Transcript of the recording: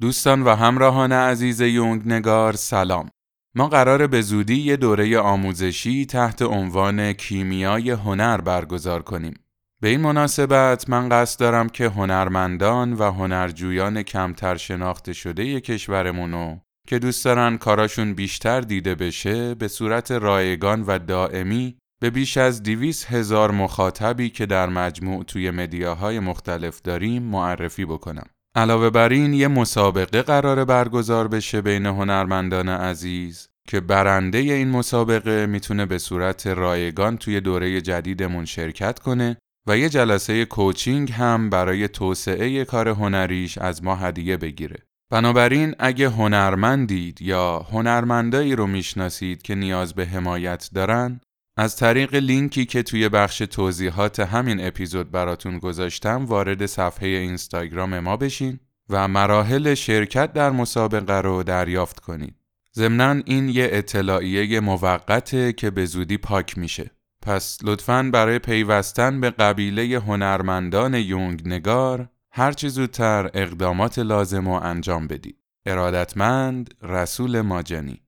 دوستان و همراهان عزیز یونگ نگار سلام. ما قرار به زودی یه دوره آموزشی تحت عنوان کیمیای هنر برگزار کنیم. به این مناسبت من قصد دارم که هنرمندان و هنرجویان کمتر شناخته شده کشورمونو که دوست دارن کاراشون بیشتر دیده بشه به صورت رایگان و دائمی به بیش از دیویس هزار مخاطبی که در مجموع توی مدیاهای مختلف داریم معرفی بکنم. علاوه بر این یه مسابقه قرار برگزار بشه بین هنرمندان عزیز که برنده این مسابقه می‌تونه به صورت رایگان توی دوره جدیدمون شرکت کنه و یه جلسه کوچینگ هم برای توسعه کار هنریش از ما هدیه بگیره. بنابراین اگه هنرمندید یا هنرمندایی رو می‌شناسید که نیاز به حمایت دارن از طریق لینکی که توی بخش توضیحات همین اپیزود براتون گذاشتم وارد صفحه اینستاگرام ما بشین و مراحل شرکت در مسابقه رو دریافت کنید. ضمناً این یه اطلاعیه موقته که به زودی پاک میشه. پس لطفاً برای پیوستن به قبیله هنرمندان یونگ نگار هرچی زودتر اقدامات لازم رو انجام بدید. ارادتمند رسول ماجنی